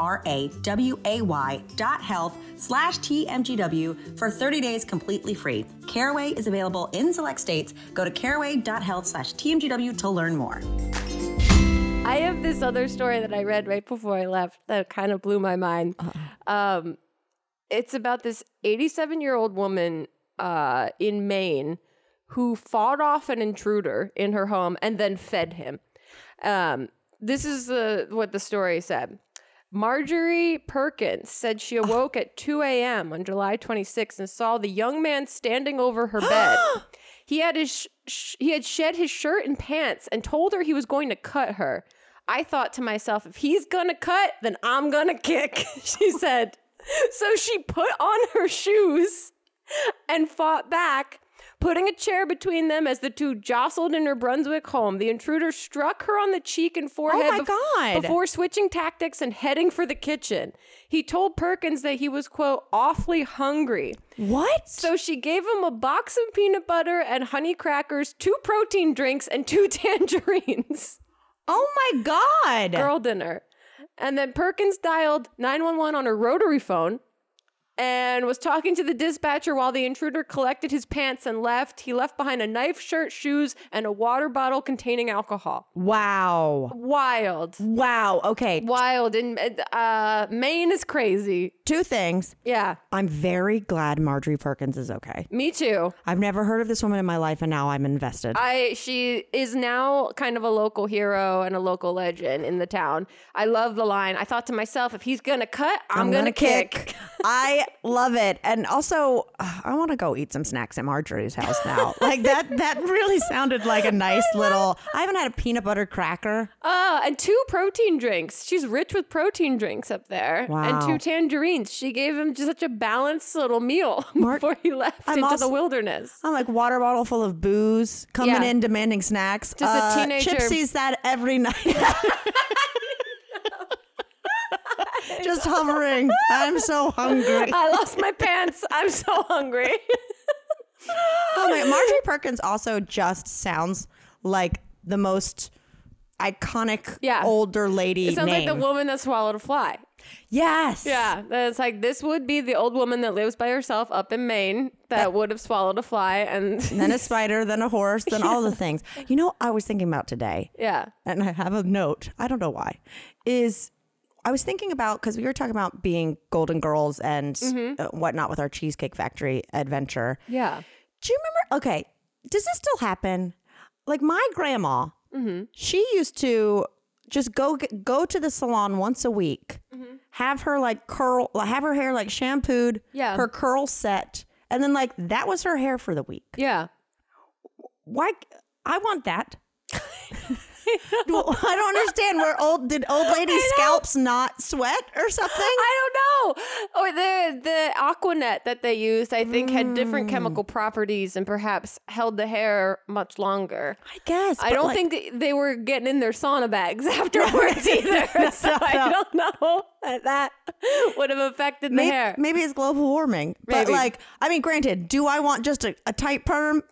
dot health slash TMGW for 30 days completely free. Caraway is available in select states. Go to caraway.health slash TMGW to learn more. I have this other story that I read right before I left that kind of blew my mind. Um, it's about this 87 year old woman uh, in Maine who fought off an intruder in her home and then fed him. Um, this is uh, what the story said. Marjorie Perkins said she awoke at 2 a.m. on July 26th and saw the young man standing over her bed. *gasps* He had his sh- sh- he had shed his shirt and pants and told her he was going to cut her. I thought to myself, if he's gonna cut, then I'm gonna kick. *laughs* she said. So she put on her shoes and fought back, putting a chair between them as the two jostled in her Brunswick home. The intruder struck her on the cheek and oh forehead my God. before switching tactics and heading for the kitchen. He told Perkins that he was, quote, awfully hungry. What? So she gave him a box of peanut butter and honey crackers, two protein drinks, and two *laughs* tangerines. Oh my God. Girl dinner. And then Perkins dialed 911 on her rotary phone and was talking to the dispatcher while the intruder collected his pants and left. He left behind a knife, shirt, shoes, and a water bottle containing alcohol. Wow. Wild. Wow. Okay. Wild. And uh, Maine is crazy. Two things. Yeah. I'm very glad Marjorie Perkins is okay. Me too. I've never heard of this woman in my life, and now I'm invested. I she is now kind of a local hero and a local legend in the town. I love the line. I thought to myself, if he's gonna cut, I'm, gonna, kick. I love it, and also uh, I want to go eat some snacks at Marjorie's house now. *laughs* like that. That really sounded like a nice little. I haven't had a peanut butter cracker. Uh, and two protein drinks. She's rich with protein drinks up there. Wow. And two tangerines. She gave him just such a balanced little meal *laughs* before he left I'm into also- the wilderness. I'm like water bottle full of booze, coming Yeah. in demanding snacks. Just a Uh, teenager- Chip sees that every night. *laughs* *laughs* Just hovering. I'm so hungry. I lost my pants. I'm so hungry. *laughs* Oh my! Marjorie Perkins also just sounds like the most iconic Yeah. older lady It sounds name. like the woman that swallowed a fly. yes. Yeah, it's like this would be the old woman that lives by herself up in Maine that would have swallowed a fly, and *laughs* Then a spider, then a horse, then all the things. You know, I was thinking about today, yeah, and I have a note. I don't know why. Is I was thinking about because we were talking about being Golden Girls and Mm-hmm. uh, whatnot with our Cheesecake Factory adventure. yeah, Do you remember? Okay, does this still happen? Like my grandma, Mm-hmm. she used to just go go to the salon once a week, Mm-hmm. have her like curl, have her hair like shampooed, Yeah. her curls set, and then like that was her hair for the week. yeah. Why? I want that. *laughs* *laughs* Well, I don't understand. Where old did old lady scalps not sweat or something? I don't know. Or the the Aquanet that they used, I think, had Mm. different chemical properties and perhaps held the hair much longer. I guess. I don't like, think they were getting in their sauna bags *laughs* *laughs* afterwards either. so no, I don't know that that would have affected the Maybe, hair. maybe it's global warming. But Maybe. like, I mean, granted, do I want just a, a tight perm?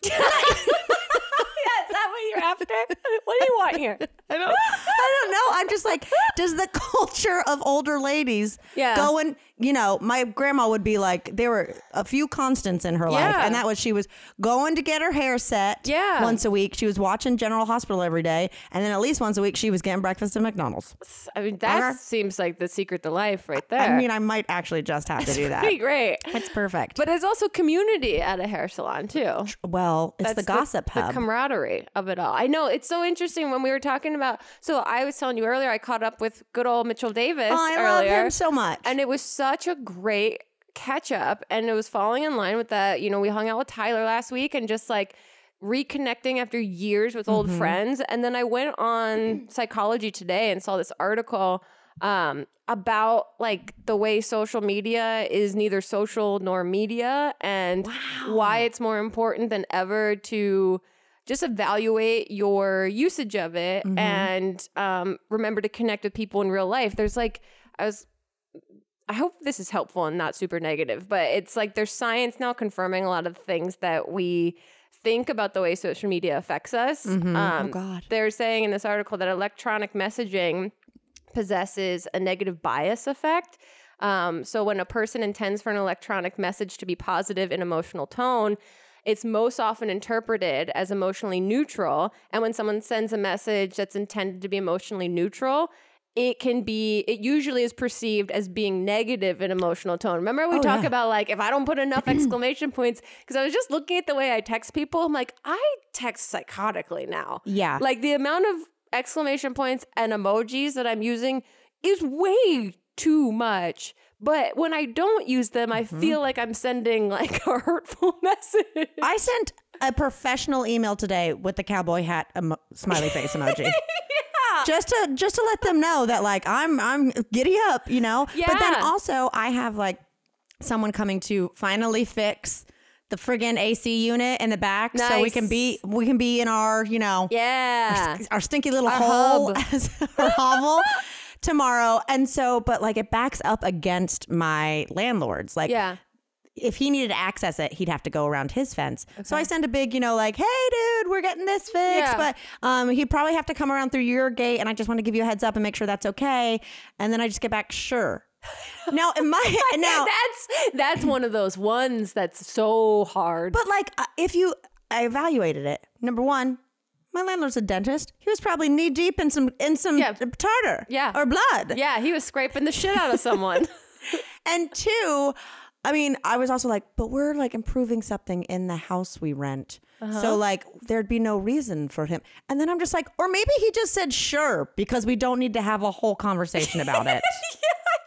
Yeah, is what you're after? What do you want here? *laughs* I don't, I don't know. I'm just like, does the culture of older ladies Yeah. go and, you know, my grandma would be like, there were a few constants in her life. And that was she was going to get her hair set Yeah. once a week. She was watching General Hospital every day. And then at least once a week, she was getting breakfast at McDonald's. I mean, that Okay. seems like the secret to life right there. I mean, I might actually just have to do that. pretty great. It's perfect. But there's also community at a hair salon too. well, it's the That's gossip the, hub. camaraderie of it all. I know it's so interesting when we were talking about. So I was telling you earlier, I caught up with good old Mitchell Davis oh, I earlier, love him so much. and it was such a great catch up, and it was falling in line with that. You know, we hung out with Tyler last week, and just like reconnecting after years with old friends. And then I went on Psychology Today and saw this article um, about like the way social media is neither social nor media and why it's more important than ever to just evaluate your usage of it and um, remember to connect with people in real life. There's like, I was I hope this is helpful and not super negative, but it's like there's science now confirming a lot of things that we think about the way social media affects us. Um, Oh, God. They're saying in this article that electronic messaging possesses a negative bias effect. Um, so when a person intends for an electronic message to be positive in emotional tone, it's most often interpreted as emotionally neutral. And when someone sends a message that's intended to be emotionally neutral, it can be, it usually is perceived as being negative in emotional tone. Remember, we Oh, talk yeah. about like, if I don't put enough *clears throat* exclamation points, because I was just looking at the way I text people, I'm like, I text psychotically now. Yeah. Like the amount of exclamation points and emojis that I'm using is way too much. But when I don't use them, I Mm-hmm. feel like I'm sending like *laughs* a hurtful *laughs* message. I sent a professional email today with the cowboy hat emo- smiley face *laughs* emoji. Just to just to let them know that like I'm I'm giddy up, you know. Yeah. But then also I have like someone coming to finally fix the friggin' AC unit in the back so we can be we can be in our, you know, yeah. our stinky little Our hole *laughs* our hovel tomorrow. And so but like it backs up against my landlord's. Like Yeah. If he needed to access it, he'd have to go around his fence. So I send a big, you know, like, hey, dude, we're getting this fixed. Yeah. But um, he'd probably have to come around through your gate. And I just want to give you a heads up and make sure that's okay. And then I just get back, sure. *laughs* Now, in my, *laughs* now, that's that's one of those ones that's so hard. but like, uh, if you, I evaluated it. Number one, my landlord's a dentist. He was probably knee deep in some in some Yeah. tartar, Yeah. or blood. yeah, he was scraping the shit out of someone. *laughs* And two, I mean, I was also like, but we're like improving something in the house we rent. Uh-huh. So like there'd be no reason for him. And then I'm just like, or maybe he just said sure because we don't need to have a whole conversation about it. *laughs*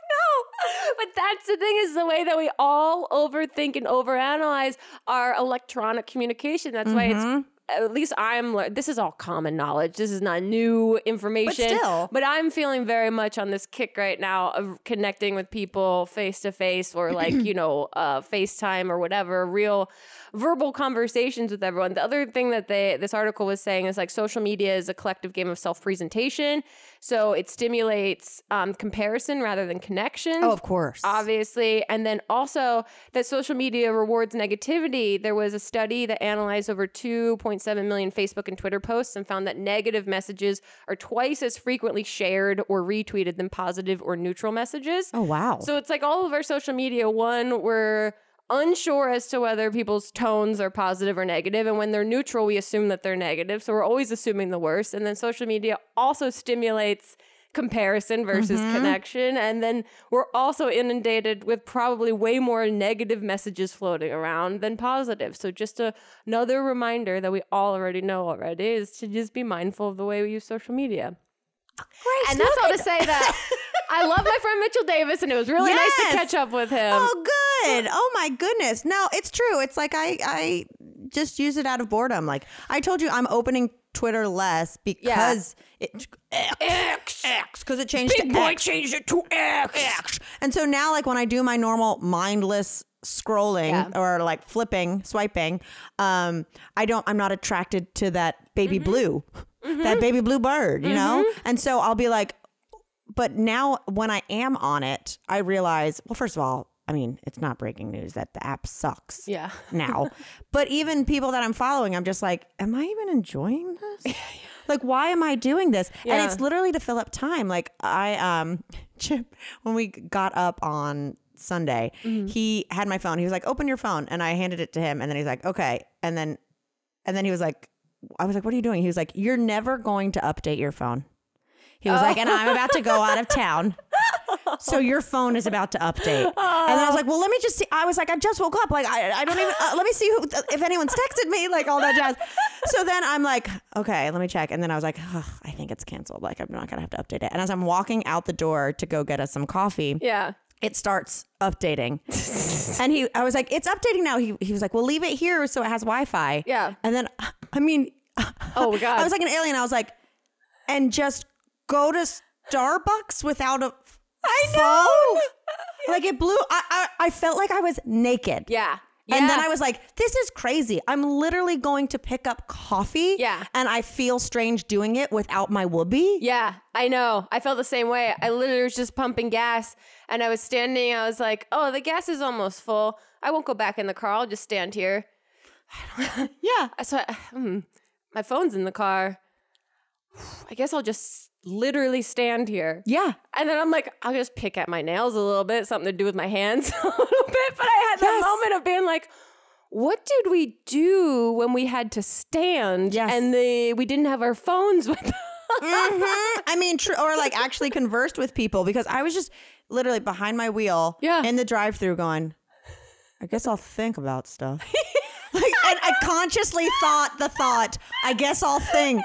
No, but that's the thing is the way that we all overthink and overanalyze our electronic communication. That's why Mm-hmm. it's at least I'm. This is all common knowledge. This is not new information. But still. but I'm feeling very much on this kick right now of connecting with people face to face or like *clears throat* you know uh, FaceTime or whatever, real verbal conversations with everyone. The other thing that they this article was saying is like social media is a collective game of self presentation. So it stimulates um, comparison rather than connection. oh, of course. Obviously. And then also that social media rewards negativity. There was a study that analyzed over 2.7 million Facebook and Twitter posts and found that negative messages are twice as frequently shared or retweeted than positive or neutral messages. Oh wow. So it's like all of our social media, one, we're unsure as to whether people's tones are positive or negative, And when they're neutral, we assume that they're negative. So we're always assuming the worst. And then social media also stimulates comparison versus mm-hmm. connection. And then we're also inundated with probably way more negative messages floating around than positive. So just a, another reminder that we all already know already is to just be mindful of the way we use social media. Grace, And that's all to say that *laughs* I love my friend Mitchell Davis, and it was really nice to catch up with him. Oh, good. Oh my goodness. No, it's true. It's like I I just use it out of boredom. Like I told you, I'm opening Twitter less because it X X because it changed to X. changed it to X. X. And so now, like when I do my normal mindless scrolling Yeah. or like flipping, swiping, um, I don't. I'm not attracted to that baby Mm-hmm. blue, that baby blue bird. You know. And so I'll be like, but now when I am on it, I realize. Well, first of all. I mean, it's not breaking news that the app sucks Yeah. *laughs* now. but even people that I'm following, I'm just like, am I even enjoying this? *laughs* like, why am I doing this? Yeah. And it's literally to fill up time. Like, I, um, *laughs* Chip, when we got up on Sunday, Mm-hmm. he had my phone. He was like, open your phone. And I handed it to him. And then he's like, okay. And then, and then he was like, I was like, what are you doing? He was like, you're never going to update your phone. He was like, and I'm about to go out of town. So your phone is about to update. And then I was like, well, let me just see. I was like, I just woke up. Like, I, I don't even, uh, let me see who, if anyone's texted me, like all that jazz. So then I'm like, okay, let me check. And then I was like, "Ugh, I think it's canceled. Like, I'm not going to have to update it. And as I'm walking out the door to go get us some coffee, Yeah. it starts updating. *laughs* and he, I was like, it's updating now. He, he was like, well, leave it here so it has Wi Fi. Yeah. And then, I mean, Oh *laughs* my god. I was like an alien. I was like, and just go to Starbucks without a I phone? *laughs* Like it blew. I, I I felt like I was naked. yeah. And then I was like, this is crazy. I'm literally going to pick up coffee. Yeah. And I feel strange doing it without my whoopee. Yeah, I know. I felt the same way. I literally was just pumping gas and I was standing. I was like, oh, the gas is almost full. I won't go back in the car. I'll just stand here. *laughs* Yeah. So I, hmm, my phone's in the car. *sighs* I guess I'll just literally stand here. Yeah. And then I'm like, I'll just pick at my nails a little bit, something to do with my hands *laughs* a little bit. But I had that moment of being like, what did we do when we had to stand Yes. and the we didn't have our phones with us? Mhm. I mean, true, or like *laughs* actually conversed with people because I was just literally behind my wheel Yeah. in the drive-through going, I guess I'll think about stuff. *laughs* like, and I consciously thought the thought, I guess I'll think.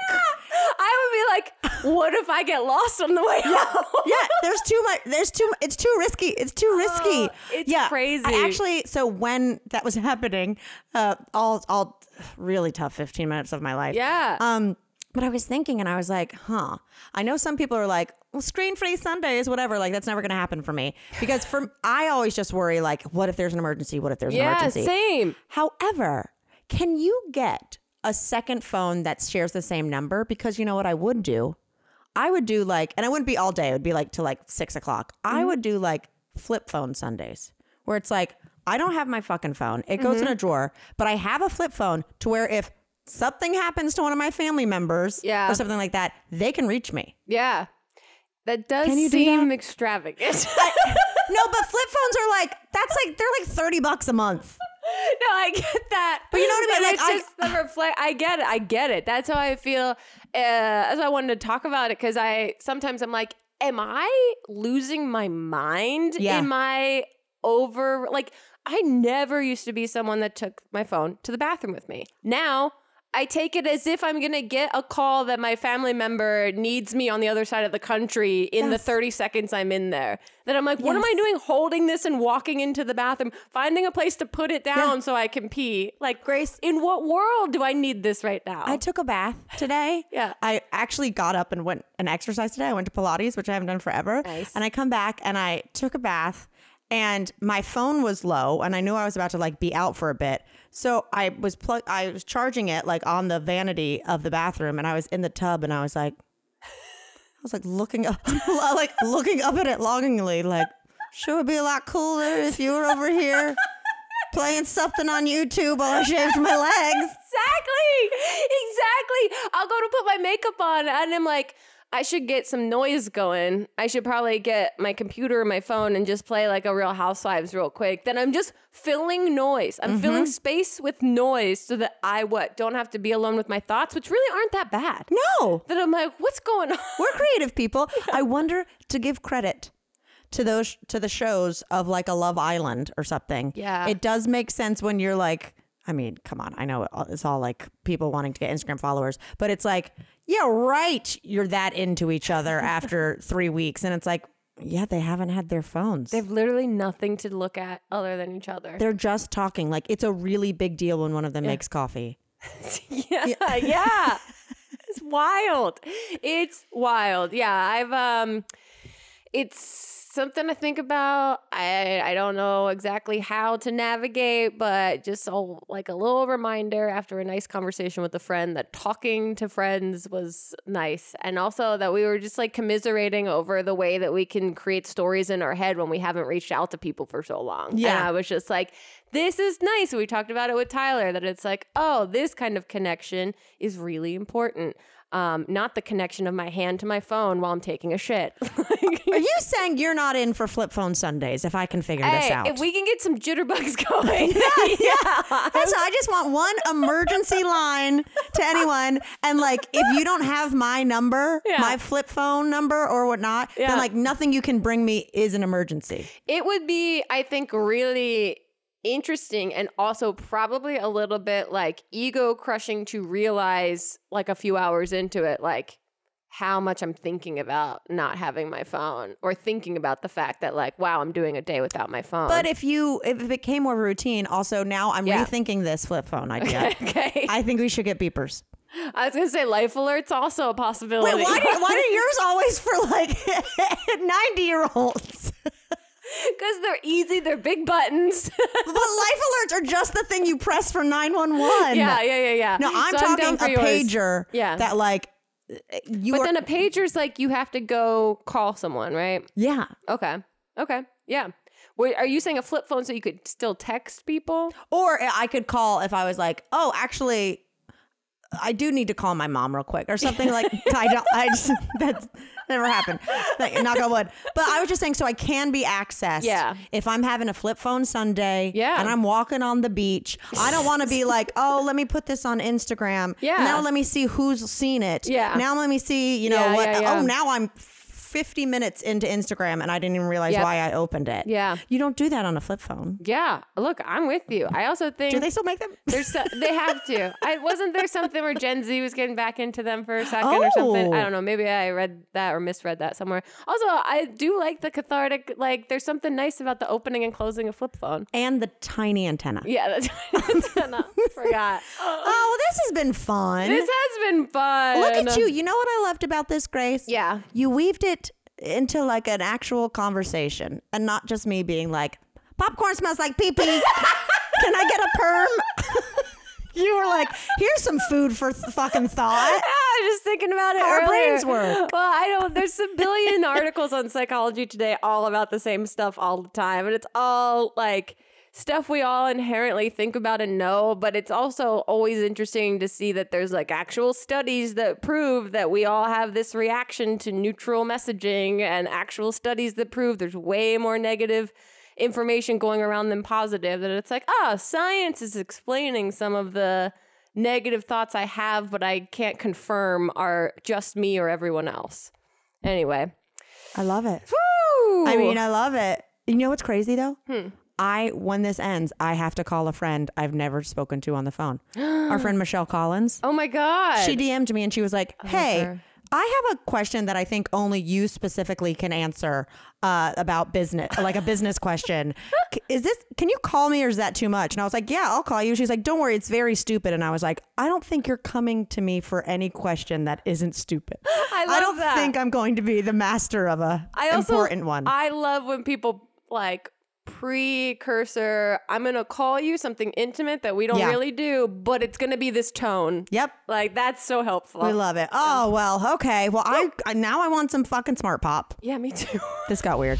I would be like, what if I get lost on the way home? Yeah, there's too much. There's too. It's too risky. It's too risky. Oh, *gasps* it's yeah, crazy. I actually, so when that was *laughs* happening, uh, all all really tough 15 minutes of my life. Yeah. Um, but I was thinking, and I was like, huh. I know some people are like, well, screen free Sundays, whatever. Like that's never gonna happen for me because for I always just worry like, what if there's an emergency? What if there's an emergency? yeah, same. However, can you get a second phone that shares the same number? Because you know what I would do? I would do like, and I wouldn't be all day. It would be like to like six o'clock. I mm-hmm. would do like flip phone Sundays where it's like, I don't have my fucking phone. It goes in mm-hmm. a drawer, but I have a flip phone to where if something happens to one of my family members Yeah. or something like that, they can reach me. Yeah. That does Can you do seem that? extravagant. *laughs* *laughs* no, but flip phones are like, that's like, they're like 30 bucks a month. No, I get that. But you know what I mean? Like, it's I- just the reflect. I get it. I get it. That's how I feel. Uh, that's why I wanted to talk about it because I sometimes I'm like, am I losing my mind? Yeah. Am I over? Like, I never used to be someone that took my phone to the bathroom with me. Now. I take it as if I'm going to get a call that my family member needs me on the other side of the country in the 30 seconds I'm in there. That I'm like, what am I doing holding this and walking into the bathroom, finding a place to put it down so I can pee? Like, Grace- in what world do I need this right now? I took a bath today. *laughs* Yeah. I actually got up and went and exercised today. I went to Pilates, which I haven't done forever. Nice. And I come back and I took a bath and my phone was low and I knew I was about to like be out for a bit. So I was plug I was charging it like on the vanity of the bathroom and I was in the tub and I was like *laughs* I was like looking up *laughs* like looking up at it longingly like sure would be a lot cooler if you were over here playing something on YouTube while I shaved my legs. *laughs* exactly, exactly. I'll go to put my makeup on and I'm like, I should get some noise going. I should probably get my computer my phone and just play like a Real Housewives real quick. Then I'm just filling noise. I'm mm-hmm. filling space with noise so that I what don't have to be alone with my thoughts, which really aren't that bad. No. That I'm like, what's going on? We're creative people. *laughs* I wonder to give credit to those to the shows of like a Love Island or something. Yeah. it does make sense when you're like. I mean, come on. I know it's all like people wanting to get Instagram followers, but it's like, yeah, right. You're that into each other *laughs* after three weeks, and it's like, yeah, they haven't had their phones. They have literally nothing to look at other than each other. They're just talking. Like it's a really big deal when one of them makes coffee. *laughs* yeah, yeah. *laughs* it's wild. It's wild. Yeah, I've um it's something to think about. I I don't know exactly how to navigate, but just a, like a little reminder after a nice conversation with a friend that talking to friends was nice, and also that we were just like commiserating over the way that we can create stories in our head when we haven't reached out to people for so long. Yeah. and I was just like. This is nice. We talked about it with Tyler that it's like, oh, this kind of connection is really important. Um, not the connection of my hand to my phone while I'm taking a shit. *laughs* Like- Are you *laughs* saying you're not in for flip phone Sundays if I can figure this out? if we can get some jitterbugs *laughs* *laughs* going, yeah, That's I just want one emergency line to anyone. And like, if you don't have my number, Yeah. my flip phone number or whatnot, Yeah. then like nothing you can bring me is an emergency. it would be, I think, really interesting and also probably a little bit like ego crushing to realize, like a few hours into it, like how much I'm thinking about not having my phone or thinking about the fact that, like, wow, I'm doing a day without my phone. But if you, if it became more routine, also now I'm Yeah. rethinking this flip phone *laughs* idea. okay, I think we should get beepers. I was gonna say life alerts also a possibility. Wait, why do, why are *laughs* yours always for like *laughs* 90 year olds? Because they're easy, they're big buttons. But life alerts are just the thing you press for 911. yeah, yeah, yeah, yeah. No, I'm So talking for a yours. pager Yeah. that like you But are, then a pager's like you have to go call someone, right? yeah. Okay. Okay. Yeah. Wait, are you saying a flip phone so you could still text people? Or I could call if I was like, oh, actually, I do need to call my mom real quick or something like *laughs* I don't I just *laughs* that's never happened. Like, knock on wood. But I was just saying so I can be accessed. Yeah. If I'm having a flip phone Sunday Yeah. and I'm walking on the beach. I don't want to be like, *laughs* oh, let me put this on Instagram. Yeah. Now let me see who's seen it. Yeah. Now let me see, you know, Yeah, what yeah, yeah. oh now I'm 50 minutes into Instagram and I didn't even realize Yep. why I opened it. Yeah. You don't do that on a flip phone. Yeah. Look, I'm with you. I also think Do they still make them? There's so, they have to. I *laughs* wasn't there something where Gen Z was getting back into them for a second or something. Oh. I don't oh. know. Maybe I read that or misread that somewhere. Also, I do like the cathartic. Like, there's something nice about the opening and closing a flip phone. and the tiny antenna. Yeah, that's, that's enough. Forgot. Oh, well, this has been fun. This has been fun. Look at you. You know what I loved about this, Grace? Yeah. You weaved it into like an actual conversation and not just me being like, popcorn smells like pee pee. Can I get a perm? *laughs* you were like, here's some food for th- fucking thought. *laughs* I was just thinking about it. How our earlier. brains work. Well, I don't. There's a billion *laughs* articles on psychology today, all about the same stuff all the time, and it's all like stuff we all inherently think about and know. But it's also always interesting to see that there's like actual studies that prove that we all have this reaction to neutral messaging, and actual studies that prove there's way more negative information going around than positive. That it's like, ah, science is explaining some of the negative thoughts I have, but I can't confirm are just me or everyone else. Anyway. I love it. Woo! I mean, I love it. You know what's crazy though? I when this ends, I have to call a friend I've never spoken to on the phone. Our friend *gasps* Michelle Collins. oh my God. She DM'd me and she was like, "Hey. I have a question that I think only you specifically can answer uh, about business, like a business *laughs* question. Is this? Can you call me, or is that too much?" And I was like, "Yeah, I'll call you." She's like, "Don't worry, it's very stupid." And I was like, "I don't think you're coming to me for any question that isn't stupid. *laughs* I I don't that. think I'm going to be the master of a I also, important one." I love when people like precursor, I'm to call you something intimate that we don't Yeah. really do, but it's to be this tone. yep. Like, that's so helpful. We love it. Oh well, okay. Well, I, I now I want some fucking smart pop. yeah, me too. *laughs* This got weird.